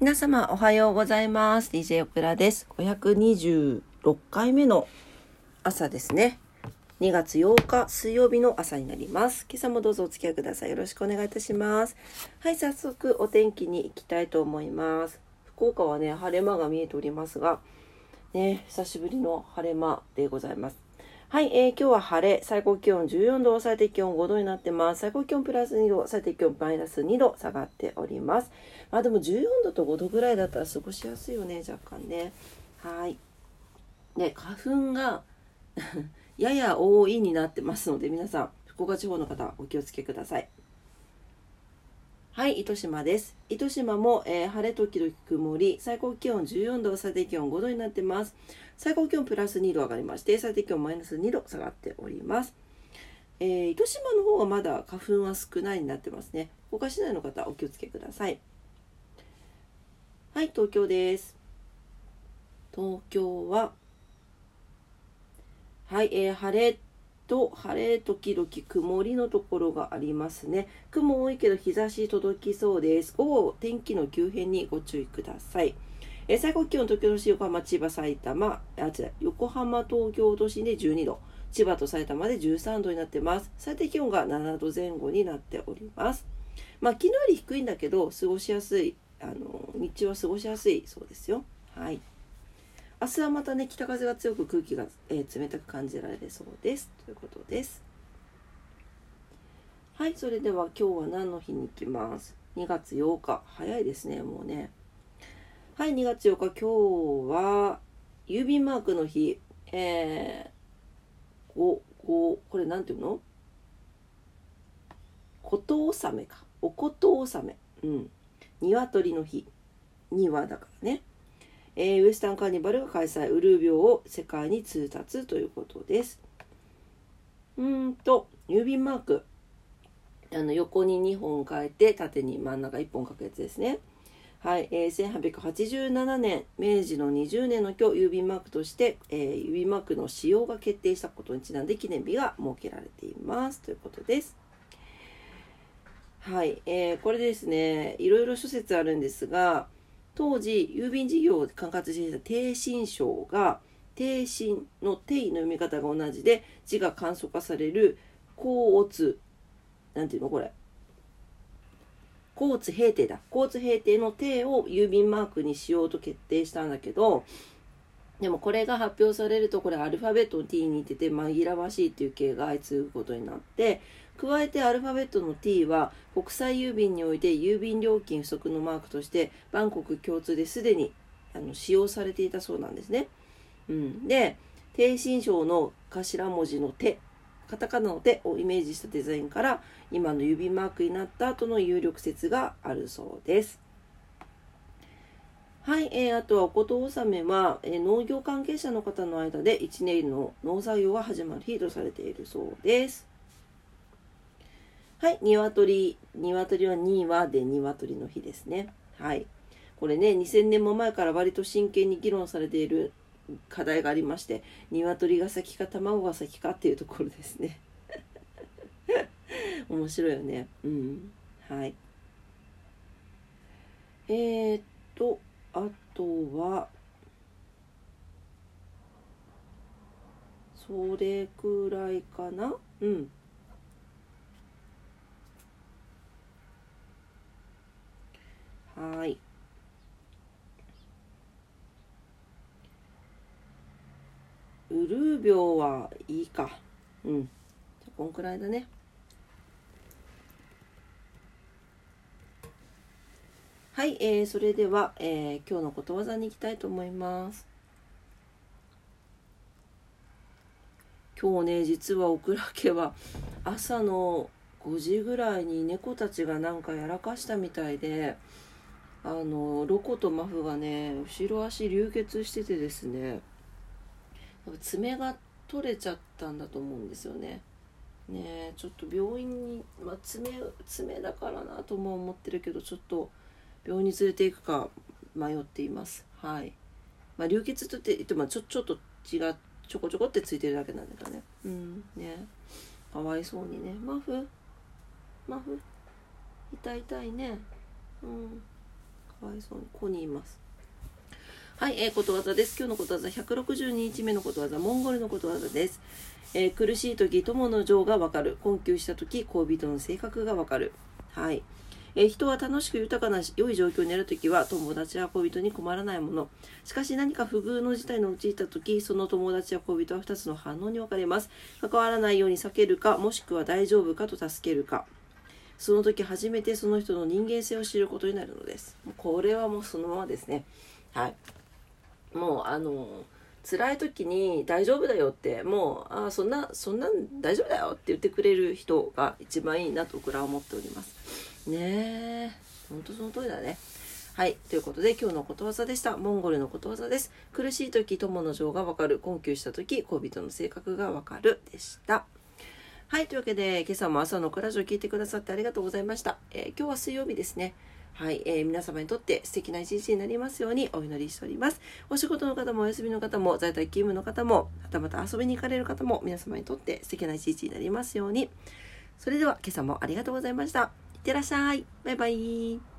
皆様おはようございます。DJ オクラです。526回目の朝ですね。2月8日水曜日の朝になります。今朝もどうぞお付き合いください。よろしくお願いいたします。はい、早速お天気に行きたいと思います。福岡はね、晴れ間が見えておりますが、ね、久しぶりの晴れ間でございます。はい、えー、今日は晴れ、最高気温14度、最低気温5度になってます。最高気温プラス2度、最低気温マイナス2度下がっております。まあでも14度と5度ぐらいだったら過ごしやすいよね、若干ね。はい。で、花粉が やや多いになってますので、皆さん、福岡地方の方、お気をつけください。はい、糸島です。糸島も、えー、晴れ時々曇り、最高気温14度、最低気温5度になってます。最高気温プラス2度上がりまして、最低気温マイナス2度下がっております。えー、糸島の方はまだ花粉は少ないになってますね。他市内の方、お気をつけください。はい、東京です。東京は、はい、えー、晴れと晴れ時々曇りのところがありますね。雲多いけど日差し届きそうです。午後天気の急変にご注意ください。え最高気温東京都市横浜千葉埼玉あ違う横浜東京都心で12度千葉と埼玉で13度になってます最低気温が7度前後になっておりますまあ昨日より低いんだけど過ごしやすいあの日中は過ごしやすいそうですよはい明日はまたね北風が強く空気が、えー、冷たく感じられそうです。ということです。はいそれでは今日は何の日に行きます？2月8日早いですねもうね。はい2月8日今日は郵便マークの日。えー、こここれなんていうの？こと納めか。おこと納め。うん。鶏の日。庭だからね。えー、ウエスタンカーニバルが開催。ウルー病を世界に通達ということです。うんと郵便マーク。あの横に2本書いて縦に真ん中1本書くやつですね。はい、えー、1887年明治の20年の今日郵便マークとして、えー、郵便マークの使用が決定したことにちなんで記念日が設けられています。ということです。はい、えー、これですねいろいろ諸説あるんですが当時郵便事業を管轄していた定信省が定信の定の読み方が同じで字が簡素化される交通なんていうのこれ。交通平定だ。交通平定の定を郵便マークにしようと決定したんだけどでもこれが発表されるとこれアルファベットの T に似てて紛らわしいっていう系が相次ぐことになって加えてアルファベットの T は国際郵便において郵便料金不足のマークとしてバンコク共通ですでにあの使用されていたそうなんですね。うん、で低心章の頭文字の手カタカナの手をイメージしたデザインから今の指マークになった後の有力説があるそうです。はい、えー、あとはおこと納めは、えー、農業関係者の方の間で1年の農作業が始まる日とされているそうです。はい、鶏。鶏は2羽で鶏の日ですね。はい。これね、2000年も前から割と真剣に議論されている課題がありまして、鶏が先か卵が先かっていうところですね。面白いよね。うん。はい。えー、っと、あとは、それくらいかなうん。はい。ウルー病はいいか。うん。じゃこんくらいだね。はい、えー、それでは、えー、今日のことわざに行きたいと思います。今日ね、実はオクラ家は朝の5時ぐらいに猫たちがなんかやらかしたみたいで、あのロコとマフがね後ろ足流血しててですね爪が取れちゃったんだと思うんですよね。ねちょっと病院に、まあ、爪爪だからなとも思ってるけどちょっと病院に連れて行くか迷っています。はい。まあ、流血とって言ってもちょちょっと血がちょこちょこってついてるだけなんだけどね。うんねかわいそうにね。マフ？マフ？痛い痛いね。うん。かわいそうにここにいますはい、えー、ことわざです。今日のことわざ162日目のことわざモンゴルのことわざです、えー苦しい時友の情がわかる。困窮した時恋人の性格がわかる。はい。えー人は楽しく豊かな良い状況にあるときは友達や恋人に困らないもの。しかし何か不遇の事態に陥ったときその友達や恋人は2つの反応に分かれます。関わらないように避けるかもしくは大丈夫かと助けるか。その時初めてその人の人間性を知ることになるのです。これはもうそのままですね。はい。もうあの辛い時に大丈夫だよってもうあそんなそんなん大丈夫だよって言ってくれる人が一番いいなと僕らは思っておりますねえ本当その通りだねはい。ということで、今日のことわざでした。モンゴルのことわざです。苦しい時、友の情がわかる。困窮した時、恋人の性格がわかる。でした。はい。というわけで、今朝も朝のクラジオを聞いてくださってありがとうございました。えー今日は水曜日ですね。はい、えー皆様にとって素敵な一日になりますようにお祈りしております。お仕事の方もお休みの方も在宅勤務の方もはたまた遊びに行かれる方も皆様にとって素敵な一日になりますように。それでは今朝もありがとうございました。いってらっしゃい。バイバイ。